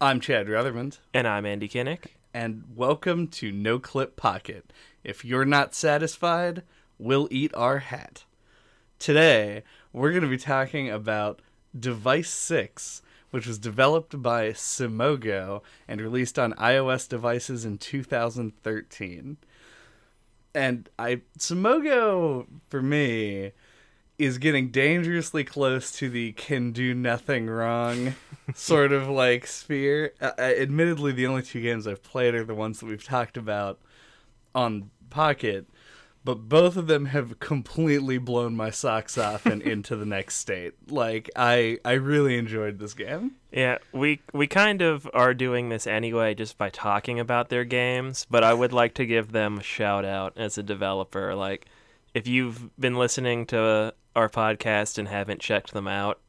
I'm Chad Ruthermond, And I'm Andy Kinnick. and welcome to No Clip Pocket. If you're not satisfied, we'll eat our hat. Today, we're going to be talking about Device 6, which was developed by Simogo and released on iOS devices in 2013. And I Simogo for me is getting dangerously close to the can do nothing wrong sort of like sphere. Uh, uh, admittedly, the only two games I've played are the ones that we've talked about on Pocket, but both of them have completely blown my socks off and into the next state. Like I, I really enjoyed this game. Yeah, we we kind of are doing this anyway just by talking about their games, but I would like to give them a shout out as a developer. Like if you've been listening to our podcast and haven't checked them out,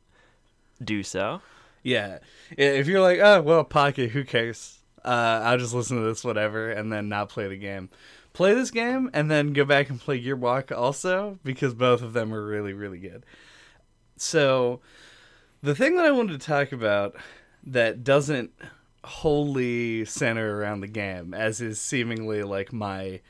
do so. Yeah, if you're like, oh well, Pocket, who cares? Uh, I'll just listen to this whatever, and then not play the game. Play this game and then go back and play Year Walk also because both of them are really really good. So, the thing that I wanted to talk about that doesn't wholly center around the game, as is seemingly like my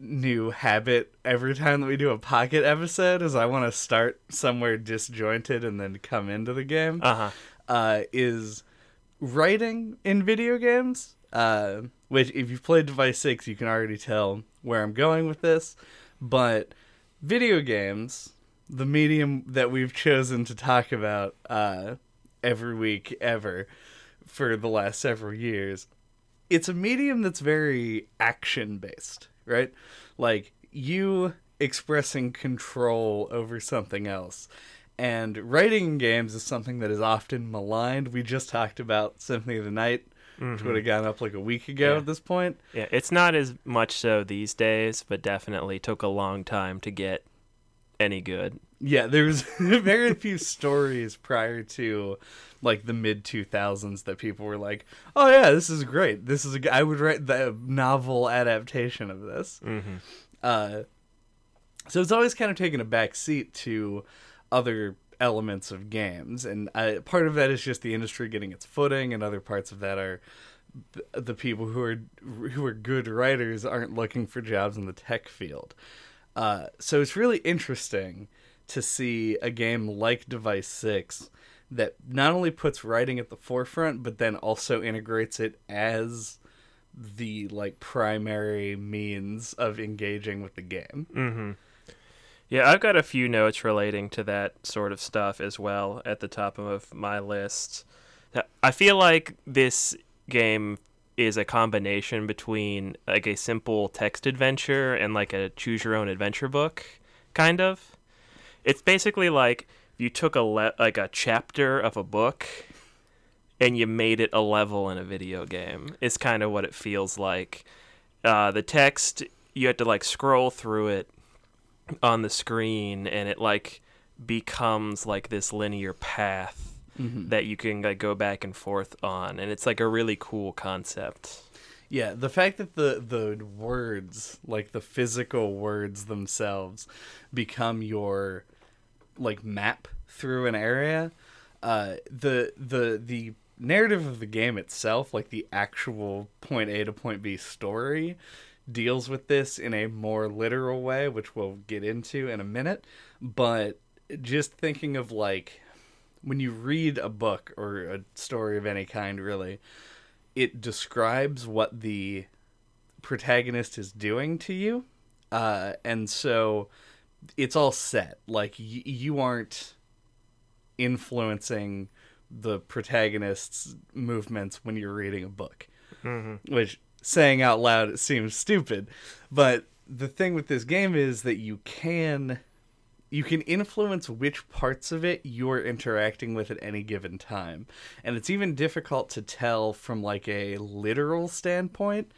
new habit every time that we do a pocket episode, is I want to start somewhere disjointed and then come into the game Uh-huh. uh, is writing in video games. Uh, which, if you've played Device 6, you can already tell where I'm going with this. But video games, the medium that we've chosen to talk about uh, every week ever for the last several years, it's a medium that's very action based, right? Like you expressing control over something else. And writing in games is something that is often maligned. We just talked about Symphony of the Night, which would have mm-hmm. gone up like a week ago Yeah. at this point. Yeah, it's not as much so these days, but definitely took a long time to get any good. Yeah, there was very few stories prior to like the mid 2000s that people were like, "Oh yeah, this is great. This is a I would write the novel adaptation of this." Mm-hmm. Uh, so it's always kind of taken a back seat to other elements of games, and I, part of that is just the industry getting its footing, and other parts of that are the people who are who are good writers aren't looking for jobs in the tech field. Uh, so it's really interesting to see a game like Device Six that not only puts writing at the forefront, but then also integrates it as the like primary means of engaging with the game. Mm-hmm. Yeah, I've got a few notes relating to that sort of stuff as well at the top of my list. I feel like this game is a combination between like a simple text adventure and like a choose your own adventure book, kind of. It's basically like you took a le- like a chapter of a book and you made it a level in a video game. It's kind of what it feels like. Uh, the text you had to like scroll through it on the screen and it like becomes like this linear path that you can like go back and forth on and it's like a really cool concept Yeah, the fact that the the words, like the physical words themselves, become your like map through an area. Uh, the the the narrative of the game itself, like the actual point A to point B story, deals with this in a more literal way, which we'll get into in a minute. But just thinking of like when you read a book or a story of any kind, really, it describes what the protagonist is doing to you. Uh, and so it's all set. Like, y- you aren't influencing the protagonist's movements when you're reading a book. Mm-hmm. Which, saying out loud, it seems stupid. But the thing with this game is that you can you can influence which parts of it you're interacting with at any given time. And it's even difficult to tell from like a literal standpoint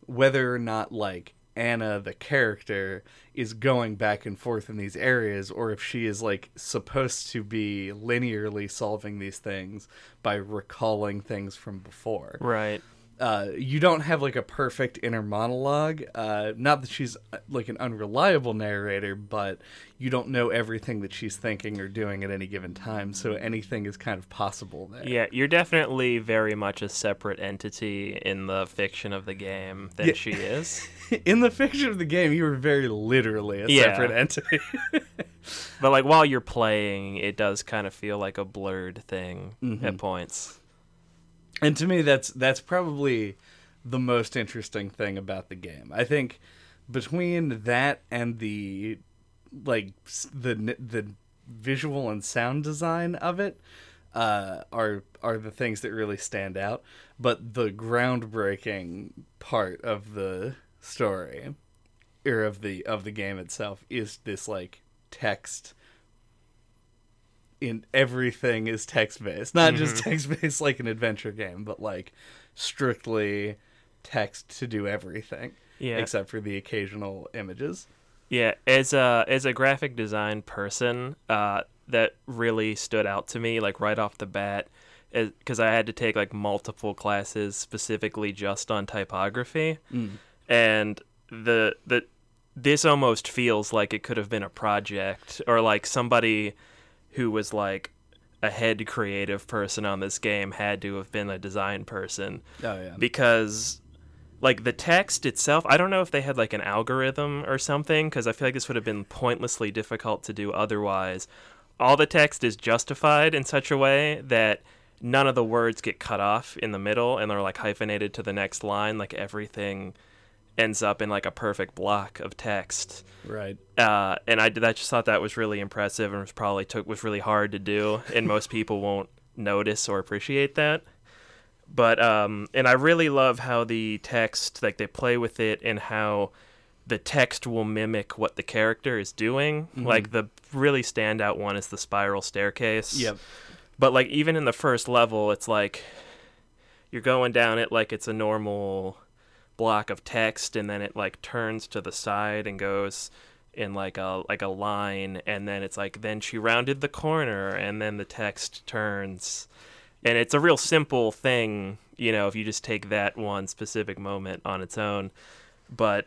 whether or not like Anna the character is going back and forth in these areas or if she is like supposed to be linearly solving these things by recalling things from before. right uh, you don't have like a perfect inner monologue. Uh, not that she's uh, like an unreliable narrator, but you don't know everything that she's thinking or doing at any given time. So anything is kind of possible there. Yeah, you're definitely very much a separate entity in the fiction of the game than Yeah. she is. In the fiction of the game, you were very literally a Yeah. separate entity. But like while you're playing, it does kind of feel like a blurred thing Mm-hmm. at points. And to me that's that's probably the most interesting thing about the game. I think between that and the like the the visual and sound design of it uh, are are the things that really stand out. But the groundbreaking part of the story or of the of the game itself is this like text in everything is text based. Not just text based like an adventure game, but like strictly text to do everything. Yeah. Except for the occasional images. Yeah, as a as a graphic design person, uh, that really stood out to me like right off the bat, because I had to take like multiple classes specifically just on typography, and the the this almost feels like it could have been a project or like somebody who was like a head creative person on this game had to have been a design person Oh yeah. because like the text itself i don't know if they had like an algorithm or something because i feel like this would have been pointlessly difficult to do otherwise all the text is justified in such a way that none of the words get cut off in the middle and they're like hyphenated to the next line like everything ends up in like a perfect block of text right. uh, and I, I just thought that was really impressive and was probably took was really hard to do, and most people won't notice or appreciate that. But um, and I really love how the text like they play with it and how the text will mimic what the character is doing. Like the really standout one is the spiral staircase. Yep. But like even in the first level, it's like you're going down it like it's a normal block of text, and then it like turns to the side and goes in like a like a line, and then it's like then she rounded the corner, and then the text turns, and it's a real simple thing, you know, if you just take that one specific moment on its own, but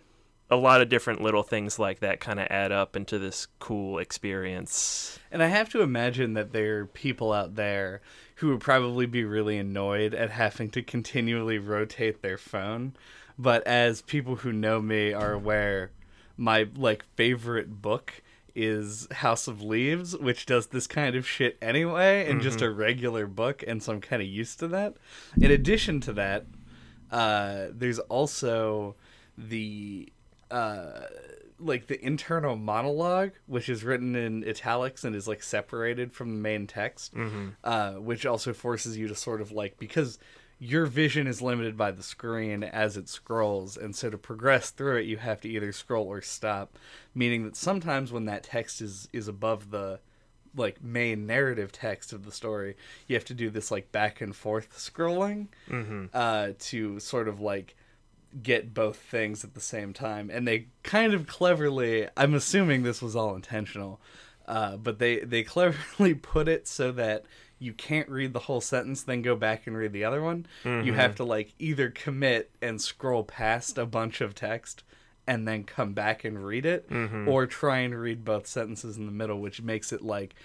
a lot of different little things like that kind of add up into this cool experience. And I have to imagine that there are people out there who would probably be really annoyed at having to continually rotate their phone. But as people who know me are aware, my like favorite book is House of Leaves, which does this kind of shit anyway, and just a regular book, and so I'm kind of used to that. In addition to that, uh, there's also the uh, like the internal monologue, which is written in italics and is like separated from the main text, uh, which also forces you to sort of like because your vision is limited by the screen as it scrolls, and so to progress through it, you have to either scroll or stop. Meaning that sometimes when that text is is above the like main narrative text of the story, you have to do this like back and forth scrolling uh, to sort of like get both things at the same time. And they kind of cleverly, I'm assuming this was all intentional, uh, but they they cleverly put it so that you can't read the whole sentence then go back and read the other one. You have to like either commit and scroll past a bunch of text and then come back and read it or try and read both sentences in the middle which makes it like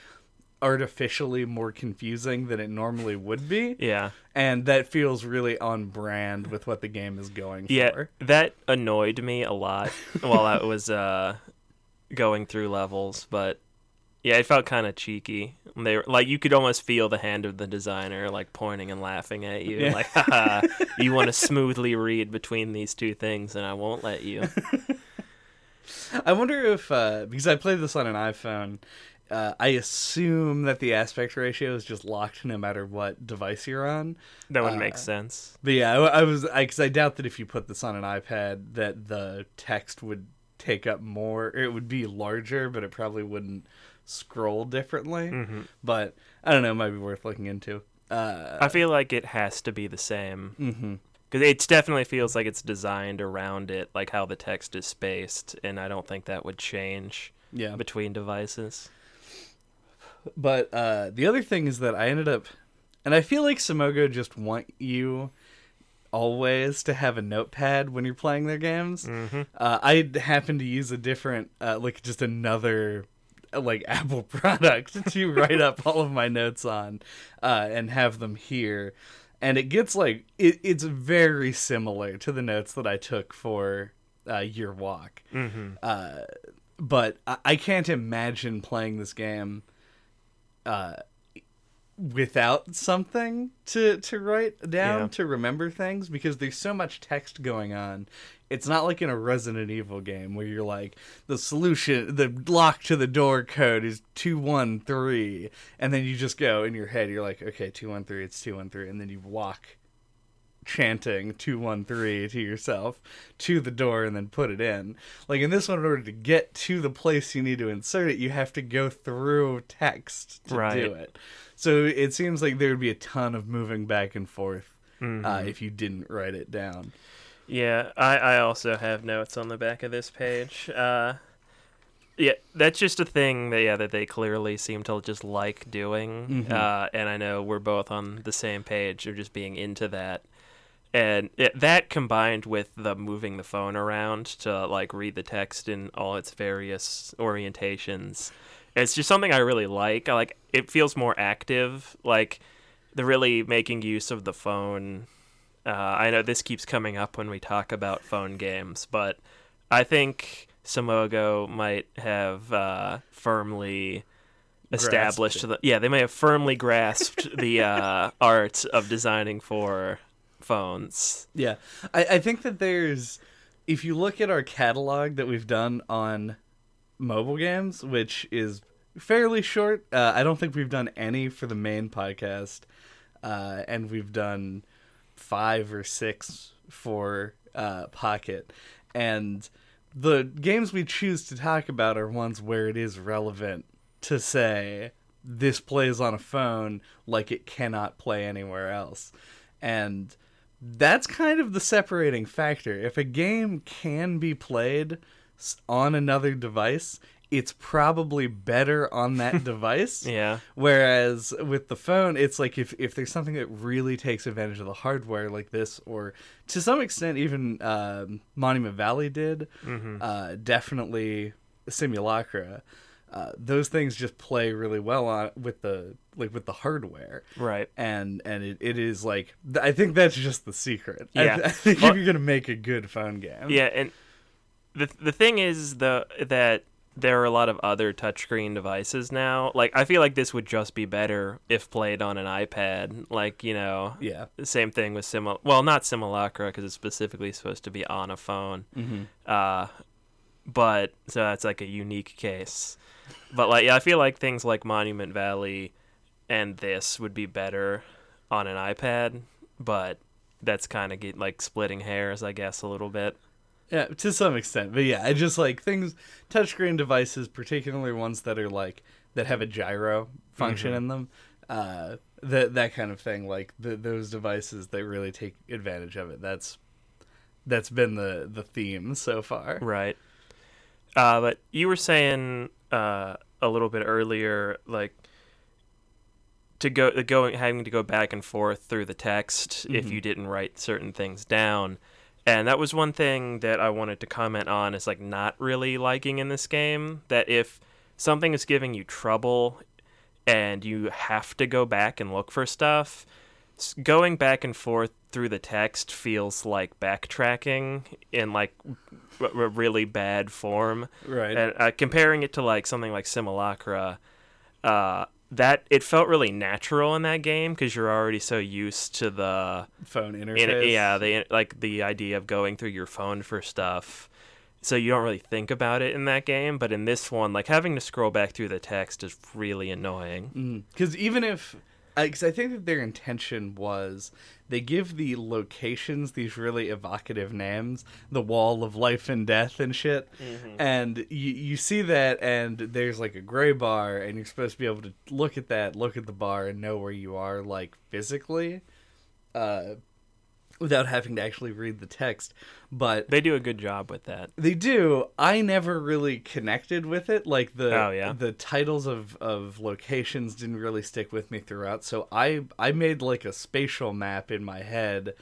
artificially more confusing than it normally would be Yeah. and that feels really on brand with what the game is going Yeah, for. that annoyed me a lot while I was uh, going through levels, but yeah, it felt kind of cheeky. They were, like you could almost feel the hand of the designer like pointing and laughing at you, Yeah. like, Haha, "You want to smoothly read between these two things, and I won't let you." I wonder if uh, because I played this on an iPhone, uh, I assume that the aspect ratio is just locked no matter what device you're on. That would Uh, make sense. But yeah, I, I was because I, doubt that if you put this on an iPad, that the text would take up more. It would be larger, but it probably wouldn't scroll differently. Mm-hmm. But I don't know, it might be worth looking into. Uh, I feel like it has to be the same mhm. because it definitely feels like it's designed around it, like how the text is spaced, and I don't think that would change Yeah, between devices. But uh, the other thing is that I ended up, and I feel like Simogo just want you. always to have a notepad when you're playing their games. Mm-hmm. Uh, I happen to use a different, uh, like just another, like Apple product to write up all of my notes on, uh, and have them here. And it gets like it, it's very similar to the notes that I took for uh, Year Walk. Mm-hmm. Uh, but I, I can't imagine playing this game uh, without something to to write down Yeah. to remember things because there's so much text going on. It's not like in a Resident Evil game where you're like the solution, the lock to the door code is two one three, and then you just go in your head. You're like, okay, two one three, it's two one three, and then you walk chanting 213 to yourself to the door and then put it in. Like in this one, in order to get to the place you need to insert it, you have to go through text to Right. do it. So it seems like there would be a ton of moving back and forth Mhm. uh, if you didn't write it down. Yeah, I, I also have notes on the back of this page. Uh, yeah, that's just a thing that yeah that they clearly seem to just like doing, Mhm. uh, and I know we're both on the same page of just being into that. And it, that combined with the moving the phone around to like read the text in all its various orientations, it's just something I really like. I like it feels more active, like the really making use of the phone uh, I know this keeps coming up when we talk about phone games, but I think Simogo might have uh, firmly established the yeah they may have firmly grasped the uh, art of designing for phones. Yeah, I, I think that there's, if you look at our catalog that we've done on mobile games, which is fairly short. Uh, I don't think we've done any for the main podcast, uh, and we've done five or six for uh, Pocket, and the games we choose to talk about are ones where it is relevant to say this plays on a phone like it cannot play anywhere else, and that's kind of the separating factor. If a game can be played on another device, it's probably better on that device. Yeah, Whereas with the phone, it's like if, if there's something that really takes advantage of the hardware like this, or to some extent even um, Monument Valley did, uh, definitely Simulacra. Uh, those things just play really well on with the like with the hardware right. and and it, it is like I think that's just the secret. I- Yeah. I, think Well- if you're gonna make a good phone game, Yeah, and the the thing is the that there are a lot of other touchscreen devices now. Like I feel like this would just be better if played on an iPad. Like you know, yeah, the same thing with Simul. Well, not Simulacra because it's specifically supposed to be on a phone. mm-hmm. Uh, but so that's like a unique case. But like, yeah, I feel like things like Monument Valley and this would be better on an iPad. But that's kind of get like splitting hairs, I guess, a little bit. Yeah, to some extent. But yeah, I just like things touchscreen devices, particularly ones that are like that have a gyro function Mhm. in them. Uh, that that kind of thing, like the, those devices that really take advantage of it. That's that's been the the theme so far. Right. Uh, but you were saying uh, a little bit earlier, like to go going having to go back and forth through the text if Mhm. you didn't write certain things down. And that was one thing that I wanted to comment on is like not really liking in this game that if something is giving you trouble and you have to go back and look for stuff, going back and forth through the text feels like backtracking in like r- really bad form. Right. And uh, comparing it to like something like Simulacra, uh, that it felt really natural in that game because you're already so used to the phone in, interface. yeah the like the idea of going through your phone for stuff. So you don't really think about it in that game, but in this one, like having to scroll back through the text is really annoying. Mm. Because even if, because I think that their intention was they give the locations these really evocative names, the wall of life and death and shit, and you you see that, and there's like a gray bar, and you're supposed to be able to look at that, look at the bar, and know where you are like physically, uh, without having to actually read the text, but They do a good job with that. they do. I never really connected with it. Like the Oh, yeah? the titles of, of locations didn't really stick with me throughout. So I I made like a spatial map in my head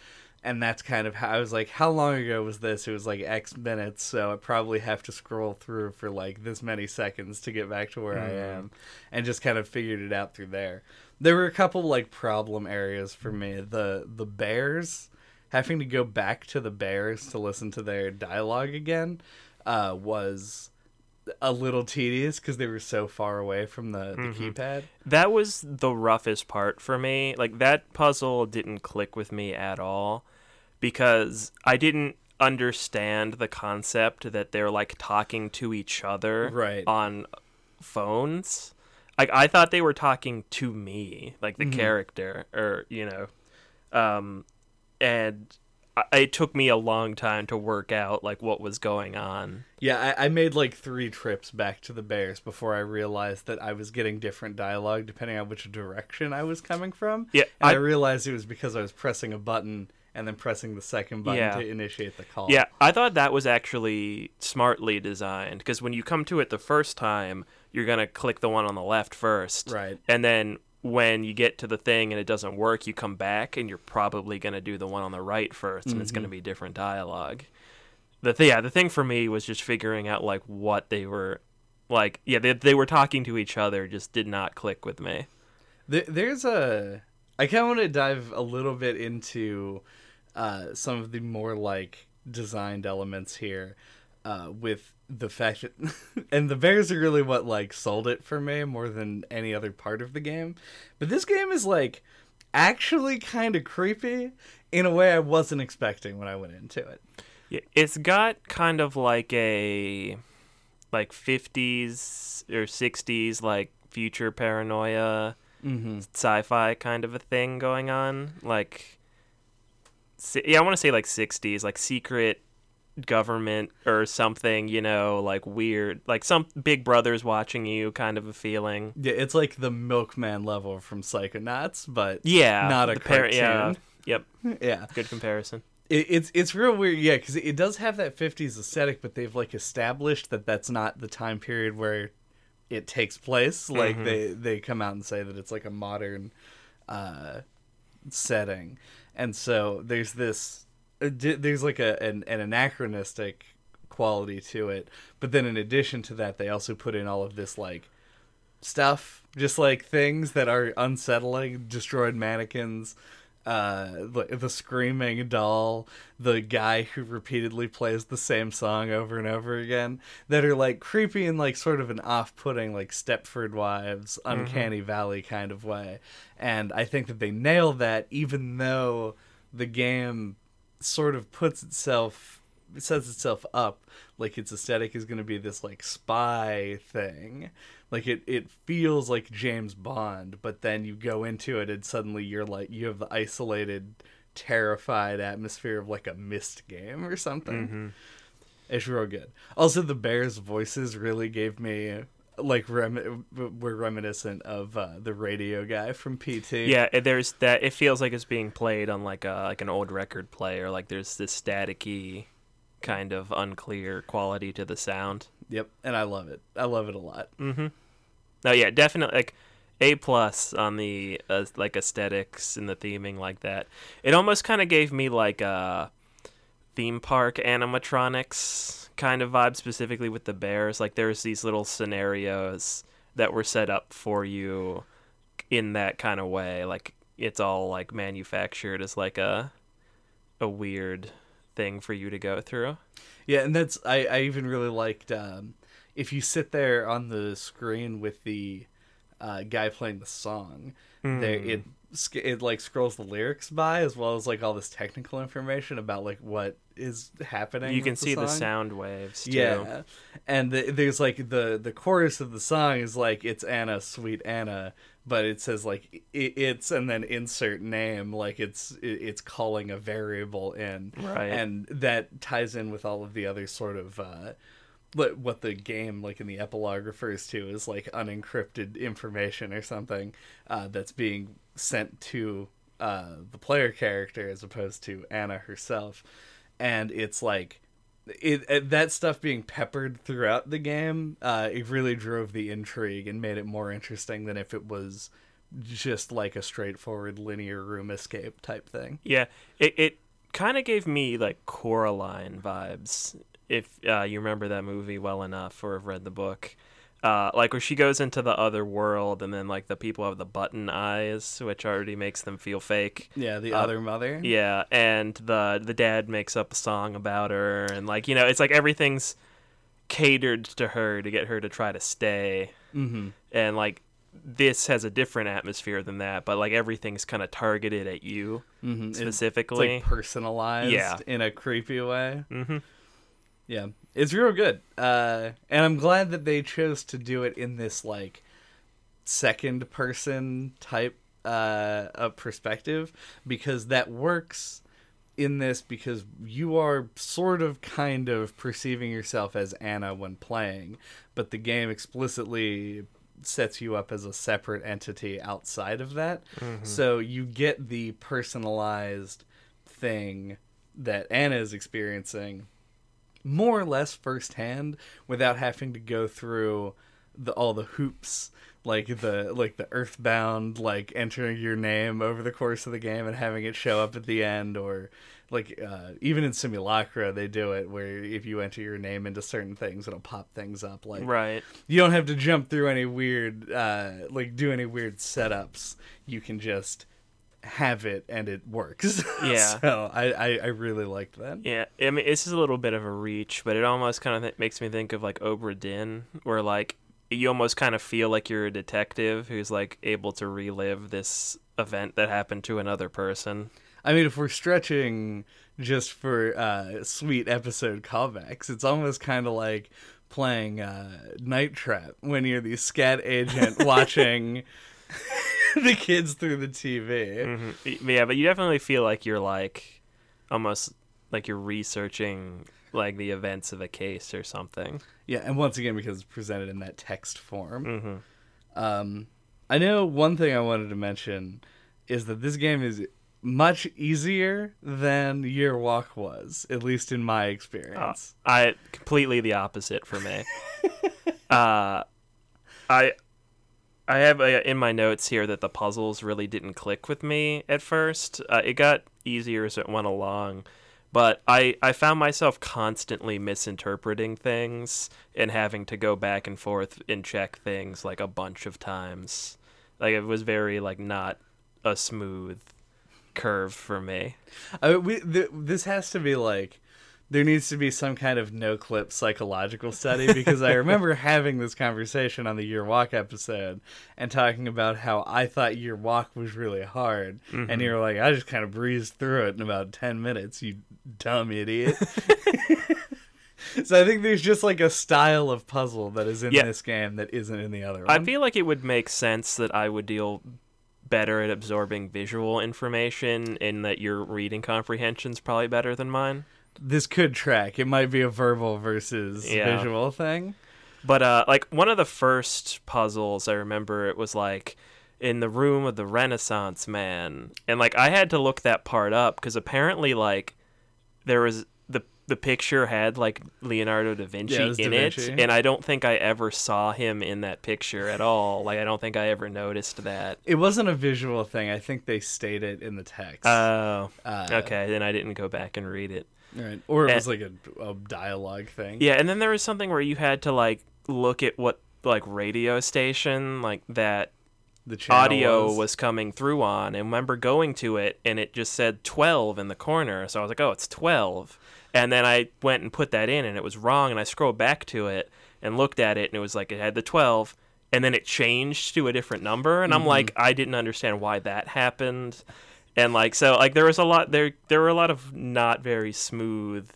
and that's kind of how I was like, how long ago was this? It was like X minutes, so I probably have to scroll through for like this many seconds to get back to where I mm-hmm. am, and just kind of figured it out through there. There were a couple like problem areas for me. The the bears having to go back to the bears to listen to their dialogue again uh, was a little tedious because they were so far away from the, the keypad. That was the roughest part for me. Like that puzzle didn't click with me at all because I didn't understand the concept that they're like talking to each other Right. on phones. Like I thought they were talking to me, like the character or you know. Um and it took me a long time to work out like what was going on. Yeah, I, I made like three trips back to the bears before I realized that I was getting different dialogue depending on which direction I was coming from. Yeah, and I, I- realized it was because I was pressing a button and then pressing the second button Yeah. to initiate the call. Yeah, I thought that was actually smartly designed because when you come to it the first time, you're going to click the one on the left first. Right. And then when you get to the thing and it doesn't work, you come back and you're probably going to do the one on the right 1st and it's going to be different dialogue. The th- yeah, the thing for me was just figuring out like what they were like yeah, they they were talking to each other just did not click with me. There, there's a. I kind of want to dive a little bit into uh, some of the more like designed elements here, uh, with the fact that, and the bears are really what like sold it for me more than any other part of the game. But this game is like actually kind of creepy in a way I wasn't expecting when I went into it. Yeah, it's got kind of like a like 50s or 60s like future paranoia Mm-hmm. sci-fi kind of a thing going on like yeah i want to say like 60s like secret government or something you know like weird like some big brothers watching you kind of a feeling Yeah, it's like the Milkman level from Psychonauts, but yeah not a par- yeah cartoon. yep yeah. good comparison It, it's it's real weird, yeah, because it does have that '50s aesthetic, but they've like established that that's not the time period where it takes place. Like Mhm. they they come out and say that it's like a modern uh, setting, and so there's this there's like a an, an anachronistic quality to it. But then in addition to that, they also put in all of this like stuff, just like things that are unsettling, destroyed mannequins, uh, the, the screaming doll, the guy who repeatedly plays the same song over and over again, that are like creepy and like sort of an off-putting like Stepford Wives, Uncanny Valley kind of way. And I think that they nail that, even though the game sort of puts itself sets itself up like its aesthetic is going to be this like spy thing. Like it it feels like James Bond but then you go into it and suddenly you're like you have the isolated terrified atmosphere of like a Myst game or something. Hmm it's real good. Also the bears voices really gave me like rem- we're reminiscent of uh, the radio guy from PT Yeah, there's that. It feels like it's being played on like a like an old record player. Like there's this staticky, kind of unclear quality to the sound. yep and I love it I love it a lot Mm-hmm. No, yeah, definitely like a plus on the uh, like aesthetics and the theming like that. It almost kind of gave me like a theme park animatronics kind of vibe, specifically with the bears. Like there's these little scenarios that were set up for you in that kind of way. Like it's all like manufactured as like a a weird thing for you to go through. Yeah, and that's I, I even really liked um, if you sit there on the screen with the uh, guy playing the song, there Hmm. it sc- it like scrolls the lyrics by as well as like all this technical information about like what is happening. You can with see the sound waves too. Yeah, and the, there's like the the chorus of the song is like it's Anna, sweet Anna, but it says like it, it's and then insert name like it's it, it's calling a variable in, Right. And that ties in with all of the other sort of. Uh, what what the game like in the epilogue refers to is like unencrypted information or something uh, that's being sent to uh, the player character as opposed to Anna herself, and it's like it, it that stuff being peppered throughout the game. Uh, it really drove the intrigue and made it more interesting than if it was just like a straightforward linear room escape type thing. Yeah, it it kind of gave me like Coraline vibes. If uh, you remember that movie well enough or have read the book, uh, like where she goes into the other world and then like the people have the button eyes, which already makes them feel fake. Yeah, the Uh, other mother. Yeah, and the the dad makes up a song about her, and like you know, it's like everything's catered to her to get her to try to stay, Mm-hmm. and like this has a different atmosphere than that, but like everything's kind of targeted at you Mm-hmm. It's, it's specifically. like personalized Yeah. in a creepy way. hmm Yeah, it's real good. Uh, and I'm glad that they chose to do it in this like second person type uh, of perspective because that works in this because you are sort of kind of perceiving yourself as Anna when playing, but the game explicitly sets you up as a separate entity outside of that. So you get the personalized thing that Anna is experiencing more or less firsthand without having to go through the all the hoops like the like the earthbound like entering your name over the course of the game and having it show up at the end or like uh, even in simulacra they do it where if you enter your name into certain things it'll pop things up like Right. you don't have to jump through any weird uh like do any weird setups you can just have it and it works Yeah. so I, I i really liked that Yeah, I mean, this is a little bit of a reach, but it almost kind of th- makes me think of like Obra Dinn, where like you almost kind of feel like you're a detective who's like able to relive this event that happened to another person. I mean, if we're stretching just for uh, sweet episode callbacks, it's almost kind of like playing uh, Night Trap when you're the scat agent watching the kids through the TV. hmm Yeah, but you definitely feel like you're like almost like you're researching like the events of a case or something. Yeah, and once again, because it's presented in that text form. hmm Um, I know one thing I wanted to mention is that this game is much easier than Year Walk was, at least in my experience. I completely the opposite for me. uh, I I have uh in my notes here that the puzzles really didn't click with me at first. Uh, it got easier as it went along, but I I found myself constantly misinterpreting things and having to go back and forth and check things like a bunch of times. Like it was very like not a smooth curve for me. We th- this has to be like there needs to be some kind of no clip psychological study because I remember having this conversation on the Year Walk episode and talking about how I thought Year Walk was really hard, and mm-hmm. you were like, I just kind of breezed through it in about ten minutes. You dumb idiot. so I think there's just like a style of puzzle that is in Yeah. this game that isn't in the other one. I feel like it would make sense that I would deal better at absorbing visual information and that your reading comprehension's probably better than mine. This could track. It might be a verbal versus Yeah. visual thing. But uh like one of the first puzzles I remember it was like in the room of the Renaissance man. And like I had to look that part up cuz apparently like there was the the picture had like Leonardo da Vinci Yeah, it was Da in Vinci. it and I don't think I ever saw him in that picture at all. Like I don't think I ever noticed that. It wasn't a visual thing. I think they state it in the text. Oh, Uh, okay. Then I didn't go back and read it. Right. Or it And- was like a, a dialogue thing. Yeah, and then there was something where you had to like look at what like radio station like that The channel audio was. was. coming through on and remember going to it and it just said 12 in the corner so i was like oh it's 12 and then i went and put that in and it was wrong and i scrolled back to it and looked at it and it was like it had the 12 and then it changed to a different number and i'm mm-hmm. like i didn't understand why that happened and like so like there was a lot there there were a lot of not very smooth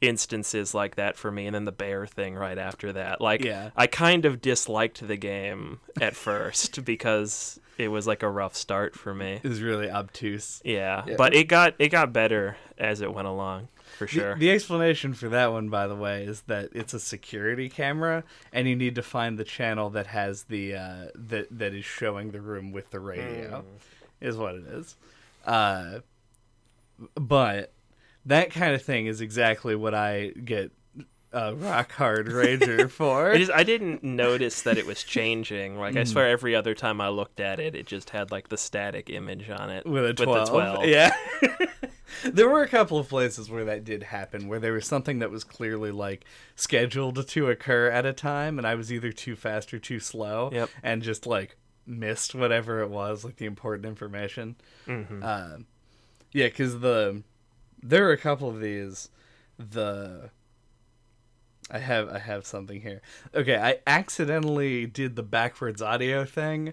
instances like that for me and then the bear thing right after that like Yeah. i kind of disliked the game at first because it was like a rough start for me It was really obtuse. yeah, Yeah. but it got it got better as it went along for sure The, explanation for that one, by the way, is that it's a security camera, and you need to find the channel that has the uh, that that is showing the room with the radio. Hmm. Is what it is. Uh, but that kind of thing is exactly what I get a rock hard rager for. I just I didn't notice that it was changing. Like. I swear, every other time I looked at it, it just had like the static image on it with a the 12. 12. Yeah. There were a couple of places where that did happen, where there was something that was clearly like scheduled to occur at a time, and I was either too fast or too slow, Yep. and just like missed whatever it was, like the important information. hmm Uh, yeah, because the there are a couple of these. The I have I have something here. Okay, I accidentally did the backwards audio thing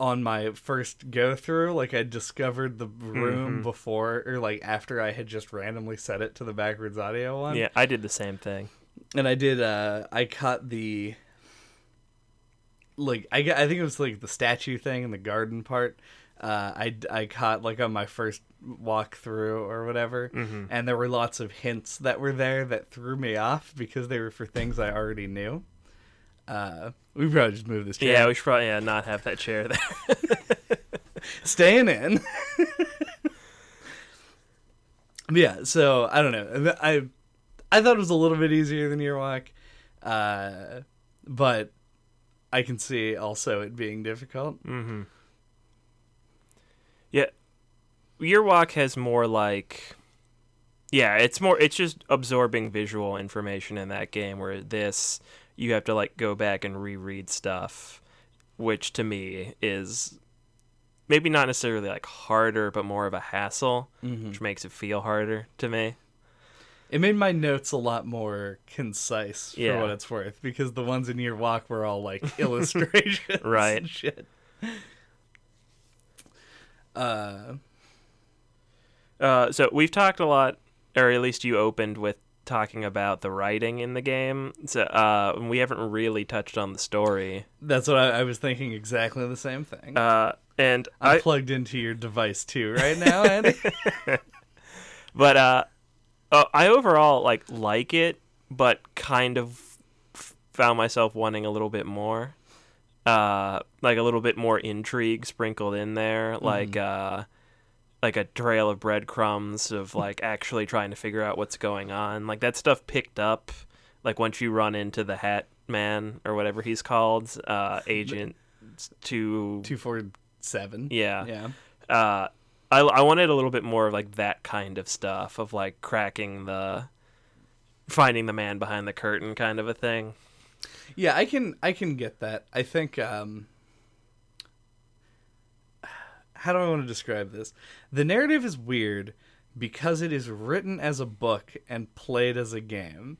on my first go through. Like I discovered the room Mhm. before or like after I had just randomly set it to the backwards audio one. Yeah, I did the same thing. And I did uh I cut the like I, I think it was like the statue thing in the garden part. Uh, I, I caught like on my first walk through or whatever, Mhm. and there were lots of hints that were there that threw me off because they were for things I already knew. Uh, we probably just move this chair. Yeah, we should probably yeah, not have that chair there. staying in. yeah, so I don't know. I I thought it was a little bit easier than Year Walk, uh, but I can see also it being difficult. mm-hmm. Yeah, Year Walk has more like, yeah, it's more. It's just absorbing visual information in that game. Where this, you have to like go back and reread stuff, which to me is maybe not necessarily like harder, but more of a hassle, Mm-hmm. which makes it feel harder to me. It made my notes a lot more concise for Yeah. what it's worth because the ones in Year Walk were all like illustrations, Right. And shit. Uh, Uh, so we've talked a lot, or at least you opened with talking about the writing in the game. So uh, we haven't really touched on the story. that's what I, I was thinking. Exactly the same thing. Uh, and I'm I, plugged into your device too right now, Andy. but uh, uh, I overall like like it, but kind of f- found myself wanting a little bit more. Uh, like a little bit more intrigue sprinkled in there, like uh, like a trail of breadcrumbs of like actually trying to figure out what's going on. Like that stuff picked up. Like once you run into the Hat Man or whatever he's called, uh, Agent Two. Two four seven. Yeah. Yeah. I I wanted a little bit more of like that kind of stuff of like cracking the, finding the man behind the curtain kind of a thing. Yeah, I can I can get that. I think um how do I want to describe this? The narrative is weird because it is written as a book and played as a game.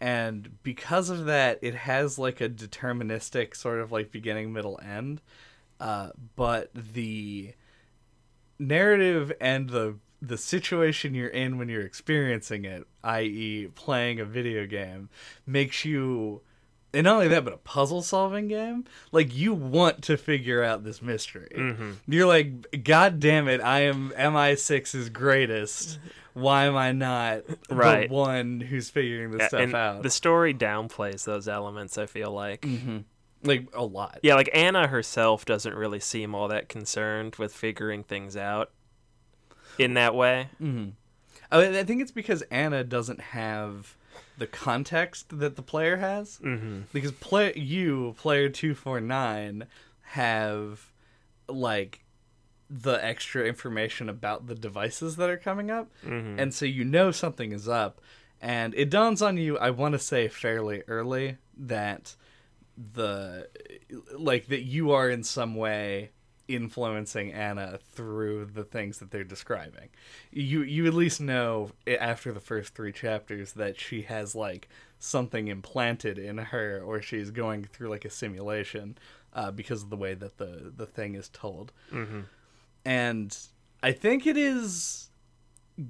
And because of that, it has like a deterministic sort of like beginning, middle, end. Uh, but the narrative and the the situation you're in when you're experiencing it, i.e., playing a video game, makes you and not only that, but a puzzle solving game. Like you want to figure out this mystery. Mm-hmm. You're like, God damn it, I am MI6's greatest. Why am I not Right. the one who's figuring this stuff and out? the story downplays those elements. I feel like. hmm Like a lot. Yeah, like Anna herself doesn't really seem all that concerned with figuring things out in that way. hmm I, I think it's because Anna doesn't have the context that the player has. Mm-hmm. because play you player 249 have like the extra information about the devices that are coming up Mm-hmm. and so you know something is up and it dawns on you i want to say fairly early that the like that you are in some way influencing Anna through the things that they're describing. You you at least know after the first 3 chapters that she has like something implanted in her or she's going through like a simulation uh, because of the way that the the thing is told. mm-hmm. And I think it is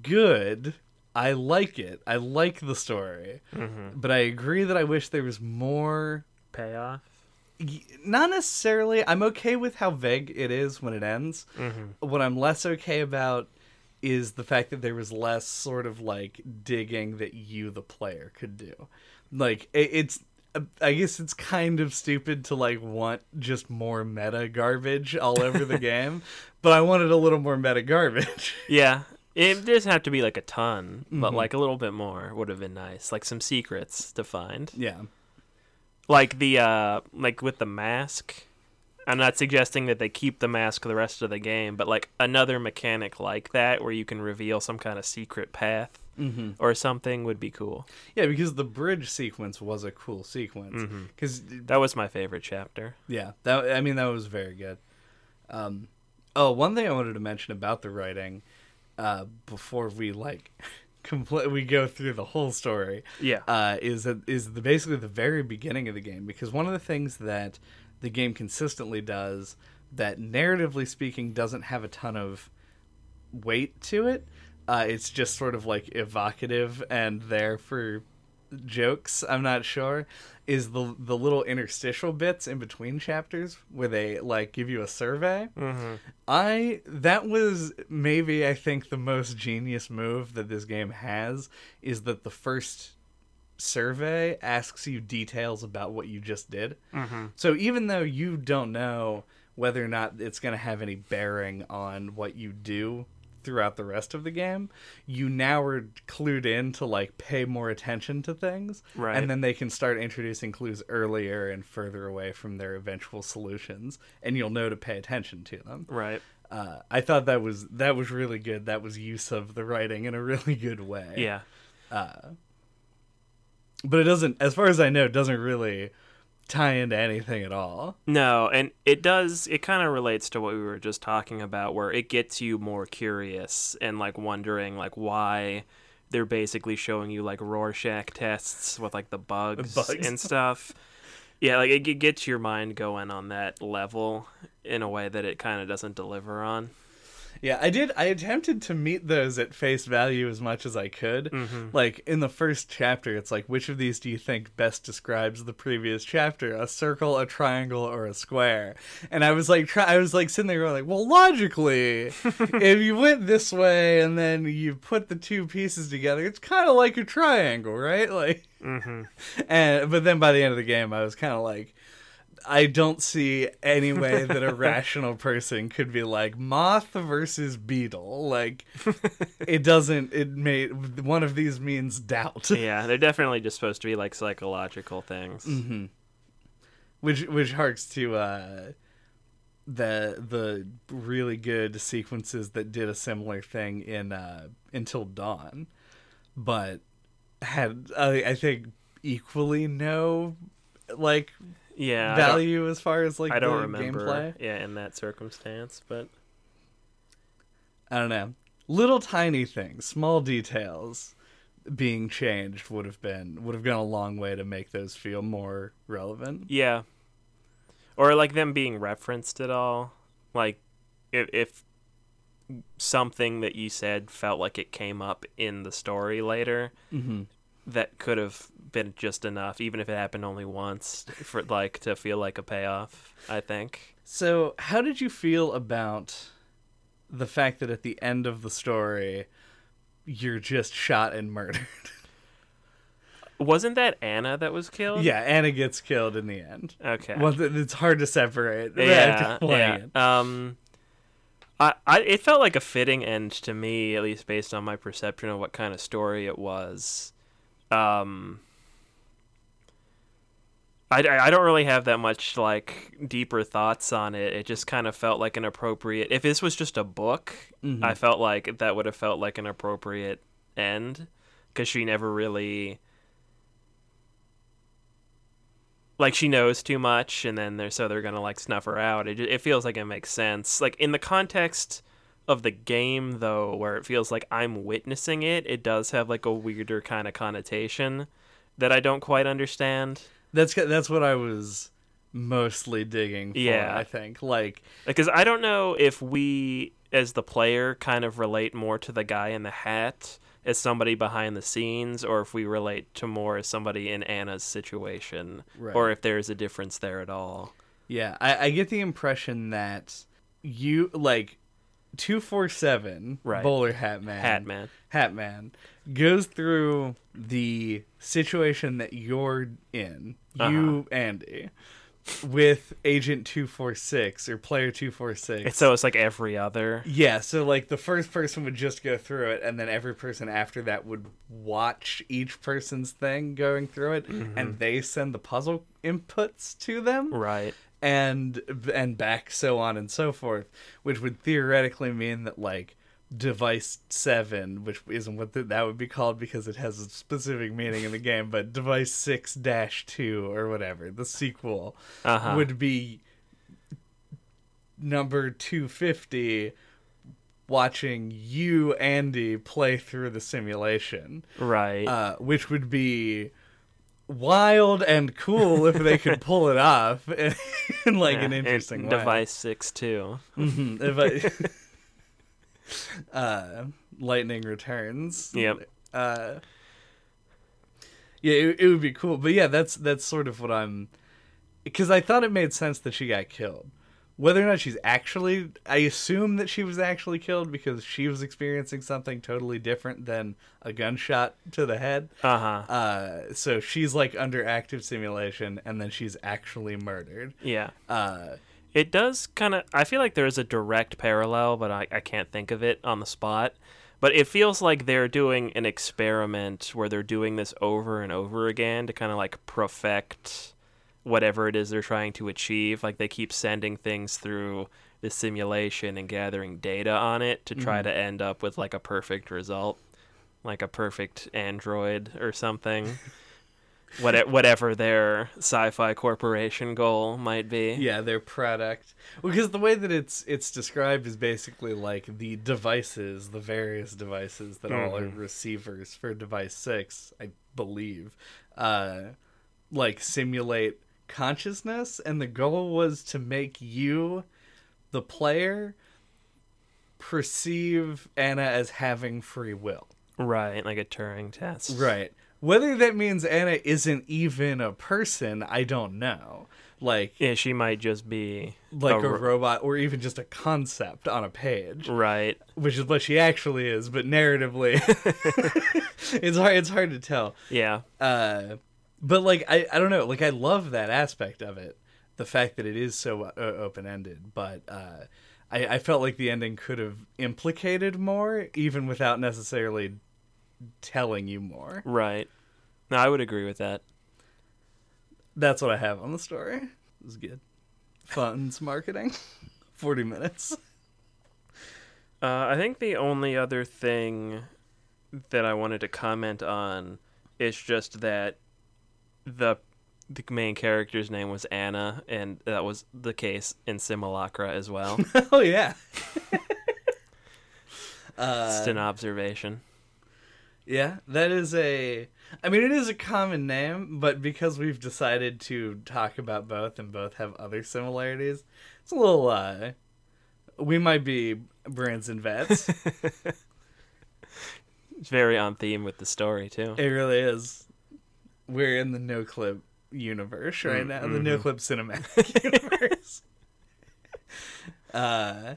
good. I like it. I like the story. Mm-hmm. But I agree that I wish there was more Payoff. not necessarily. I'm okay with how vague it is when it ends. Mm-hmm. What I'm less okay about is the fact that there was less sort of like digging that you, the player, could do. Like it's, I guess it's kind of stupid to like want just more meta garbage all over the game, but I wanted a little more meta garbage. Yeah. It doesn't have to be like a ton, but Mhm. like a little bit more would have been nice. Like some secrets to find. yeah. Like the uh like with the mask. I'm not suggesting that they keep the mask the rest of the game, but like another mechanic like that where you can reveal some kind of secret path Mm-hmm. or something would be cool. Yeah, because the bridge sequence was a cool sequence. Mm-hmm. Because That was my favorite chapter. yeah, that I mean that was very good. Um, oh, one thing I wanted to mention about the writing, uh, before we like, complete we go through the whole story. Yeah. uh, is that is the basically the very beginning of the game because one of the things that the game consistently does that narratively speaking doesn't have a ton of weight to it. Uh, it's just sort of like evocative and there for jokes. I'm not sure. Is the the little interstitial bits in between chapters where they like give you a survey? mm-hmm. I that was maybe I think the most genius move that this game has is that the first survey asks you details about what you just did. Mm-hmm. So even though you don't know whether or not it's going to have any bearing on what you do throughout the rest of the game, you now are clued in to like pay more attention to things, Right. and then they can start introducing clues earlier and further away from their eventual solutions, and you'll know to pay attention to them. Right. Uh, I thought that was that was really good. That was use of the writing in a really good way. Yeah. but it doesn't, as far as I know, it doesn't really tie into anything at all. No, and it does. It kind of relates to what we were just talking about, where it gets you more curious and like wondering like why they're basically showing you like Rorschach tests with like the bugs, bugs. and stuff. Yeah, like it, it gets your mind going on that level in a way that it kind of doesn't deliver on. Yeah, I did. I attempted to meet those at face value as much as I could. Mm-hmm. Like in the first chapter, it's like, which of these do you think best describes the previous chapter? A circle, a triangle, or a square? And I was like, try- I was like sitting there going, like, well, logically, if you went this way and then you put the two pieces together, it's kind of like a triangle, right? Like, Mm-hmm. and but then by the end of the game, I was kind of like. I don't see any way that a rational person could be like moth versus beetle. Like it doesn't. It made one of these means doubt, Yeah, they're definitely just supposed to be like psychological things. Mm-hmm. which which harks to uh, the the really good sequences that did a similar thing in uh, Until Dawn, but had I, I think equally no like Yeah, value as far as like I don't remember. gameplay. Yeah, in that circumstance, but I don't know. Little tiny things, small details being changed would have been would have gone a long way to make those feel more relevant. yeah, or like them being referenced at all. Like if if something that you said felt like it came up in the story later, Mm-hmm. That could have been just enough, even if it happened only once, for like to feel like a payoff. I think. So, how did you feel about the fact that at the end of the story you're just shot and murdered? Wasn't that Anna that was killed? yeah, Anna gets killed in the end. Okay. Well, it's hard to separate. yeah, yeah. Um, I, I, it felt like a fitting end to me, at least based on my perception of what kind of story it was. Um, I, I don't really have that much like deeper thoughts on it. It just kind of felt like an appropriate. If this was just a book, Mhm. I felt like that would have felt like an appropriate end because she never really like she knows too much and then they're so they're gonna like snuff her out it, it feels like it makes sense like in the context of the game though where it feels like i'm witnessing it it does have like a weirder kind of connotation that i don't quite understand That's that's what I was mostly digging for, Yeah. I think. Like because i don't know if we as the player kind of relate more to the guy in the hat as somebody behind the scenes or if we relate to more as somebody in anna's situation Right. or if there's a difference there at all Yeah, I, I get the impression that you like two four seven Right. bowler hat man hat man hat man goes through the situation that you're in, Uh-huh. you Andy, with Agent two four six or player two four six. so it's like every other Yeah, so like the first person would just go through it, and then every person after that would watch each person's thing going through it, Mm-hmm. and they send the puzzle inputs to them. right and and back so on and so forth, which would theoretically mean that like device 7 which isn't what the, that would be called because it has a specific meaning in the game but device 6-2 or whatever the sequel Uh-huh. would be number 250 watching you andy play through the simulation right. uh, which would be wild and cool if they could pull it off in, in like Yeah, an interesting way. Device six too. Mhm, if I uh lightning returns. Yep. uh yeah it, it would be cool. But yeah that's that's sort of what i'm because i thought it made sense that she got killed whether or not she's actually i assume that she was actually killed because she was experiencing something totally different than a gunshot to the head Uh huh. uh so she's like under active simulation and then she's actually murdered Yeah. uh It does kind of. I feel like there is a direct parallel, but I, I can't think of it on the spot. But it feels like they're doing an experiment where they're doing this over and over again to kind of like perfect whatever it is they're trying to achieve. Like they keep sending things through the simulation and gathering data on it to try to end up with like a perfect result, like a perfect android or something. What, whatever their sci-fi corporation goal might be. yeah their product because the way that it's it's described is basically like the devices the various devices that all are Mhm. receivers for device 6 i believe uh like simulate consciousness and the goal was to make you the player perceive anna as having free will Right, like a Turing test. Right. Whether that means Anna isn't even a person, I don't know. Like Yeah, she might just be like a, ro- robot or even just a concept on a page, right. which is what she actually is, but narratively it's hard it's hard to tell. Yeah, Uh but like I I don't know, like I love that aspect of it. The fact that it is so uh, open-ended, but uh I, I felt like the ending could have implicated more, even without necessarily telling you more. right. No, I would agree with that. That's what I have on the story. It was good. Funds marketing. 40 minutes. Uh, I think the only other thing that I wanted to comment on is just that the the main character's name was Anna, and that was the case in Simulacra as well. oh, yeah. Just uh, an observation. yeah, that is a. I mean, it is a common name, but because we've decided to talk about both and both have other similarities, it's a little. uh We might be brands and vets. It's very on theme with the story too. it really is. We're in the no clip universe right Mm, now, the no mhm. clip cinematic universe. uh,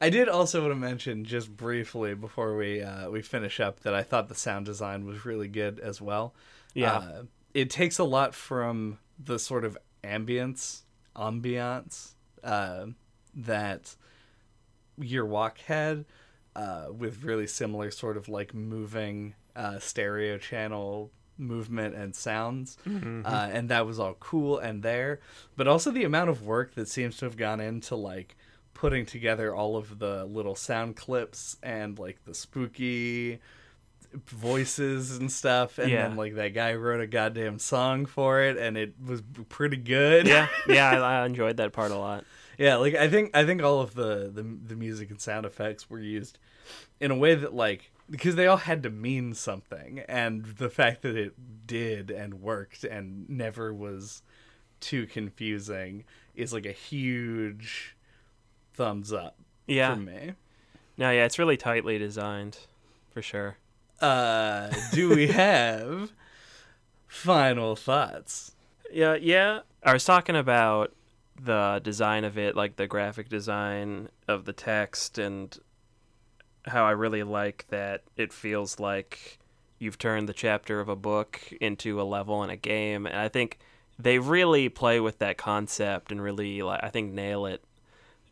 I did also want to mention just briefly before we uh, we finish up that I thought the sound design was really good as well. Yeah. Uh, it takes a lot from the sort of ambience, ambiance uh, that Year Walk had, uh, with really similar sort of like moving uh, stereo channel movement and sounds. Mhm. Uh, and that was all cool and there, but also the amount of work that seems to have gone into like putting together all of the little sound clips and like the spooky voices and stuff and Yeah. then like that guy wrote a goddamn song for it and it was pretty good yeah, yeah, I, I enjoyed that part a lot. yeah like i think i think all of the, the the music and sound effects were used in a way that like because they all had to mean something and the fact that it did and worked and never was too confusing is like a huge thumbs up Yeah, for me no, yeah, it's really tightly designed, for sure. uh do we have final thoughts Yeah, yeah. I was talking about the design of it, like the graphic design of the text, and how I really like that it feels like you've turned the chapter of a book into a level in a game. And I think they really play with that concept and really, like, I think, nail it.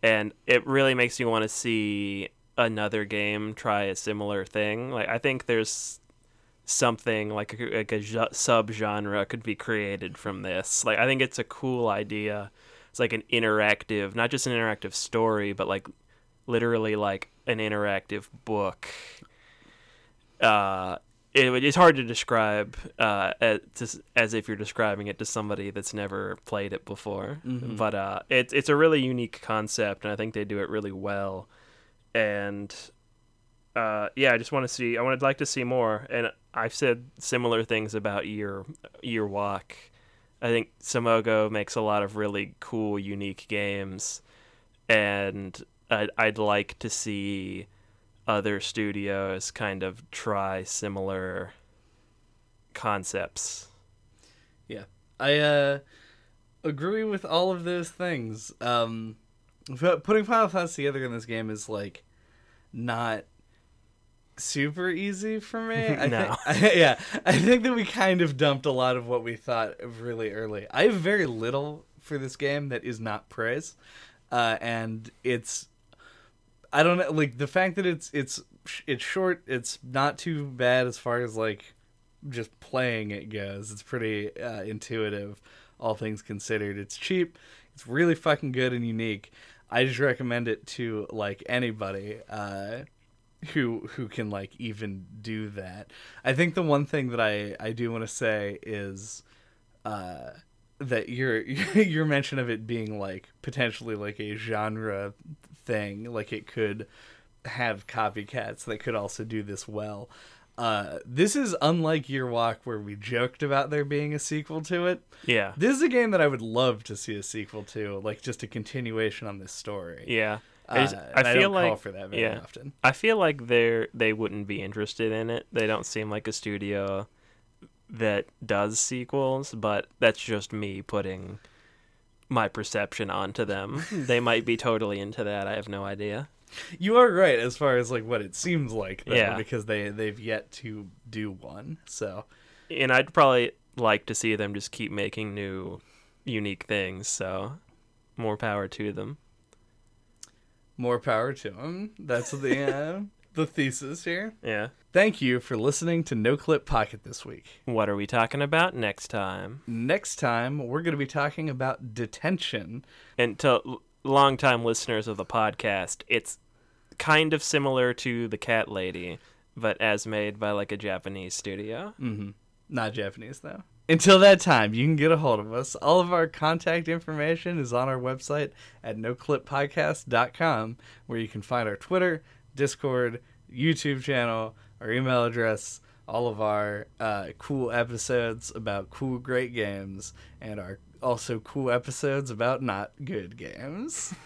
And it really makes you want to see another game try a similar thing. Like, I think there's something like a, like a sub genre could be created from this. Like I think it's a cool idea. It's like an interactive, not just an interactive story, but like literally like an interactive book. Uh, it, it's hard to describe uh, as, as if you're describing it to somebody that's never played it before. Mm-hmm. But uh, it's it's a really unique concept, and I think they do it really well. And uh, yeah, I just want to see. I would like to see more. And I've said similar things about Year Year Walk. I think Simogo makes a lot of really cool, unique games, and I'd, I'd like to see other studios kind of try similar concepts. Yeah. I uh agree with all of those things. Um putting Final Fantasy together in this game is like not super easy for me. I no. think, I, yeah, I think that we kind of dumped a lot of what we thought of really early. I have very little for this game that is not praise, uh, and it's I don't know, like the fact that it's it's it's short. It's not too bad as far as like just playing it goes. It's pretty uh, intuitive, all things considered. It's cheap. It's really fucking good and unique. I just recommend it to like anybody uh, who who can like even do that. I think the one thing that I I do want to say is. Uh, that your your mention of it being like potentially like a genre thing, like it could have copycats that could also do this well. Uh, this is unlike Year Walk, where we joked about there being a sequel to it. Yeah, this is a game that I would love to see a sequel to, like just a continuation on this story. Yeah, uh, I, I feel like for that very yeah, often. I feel like they're they wouldn't be interested in it. They don't seem like a studio that does sequels, but that's just me putting my perception onto them. they might be totally into that. I have no idea. You are right as far as like what it seems like, though, yeah. because they they've yet to do one. So, and I'd probably like to see them just keep making new, unique things. So, more power to them. More power to them. That's the uh, the thesis here. Yeah. Thank you for listening to No Clip Podcast this week. What are we talking about next time? Next time, we're going to be talking about detention. And to longtime listeners of the podcast, it's kind of similar to The Cat Lady, but as made by like a Japanese studio. Mm-hmm. Not Japanese, though. Until that time, you can get a hold of us. All of our contact information is on our website at noclippodcast.com, where you can find our Twitter, Discord, YouTube channel, our email address, all of our uh, cool episodes about cool, great games, and our also cool episodes about not good games.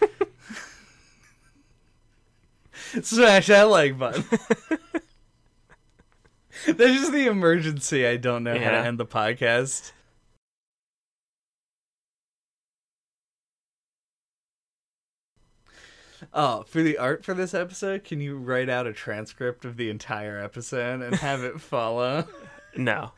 Smash that like button. That's just the emergency. I don't know Yeah. how to end the podcast. Oh, for the art for this episode, can you write out a transcript of the entire episode and have it follow? No.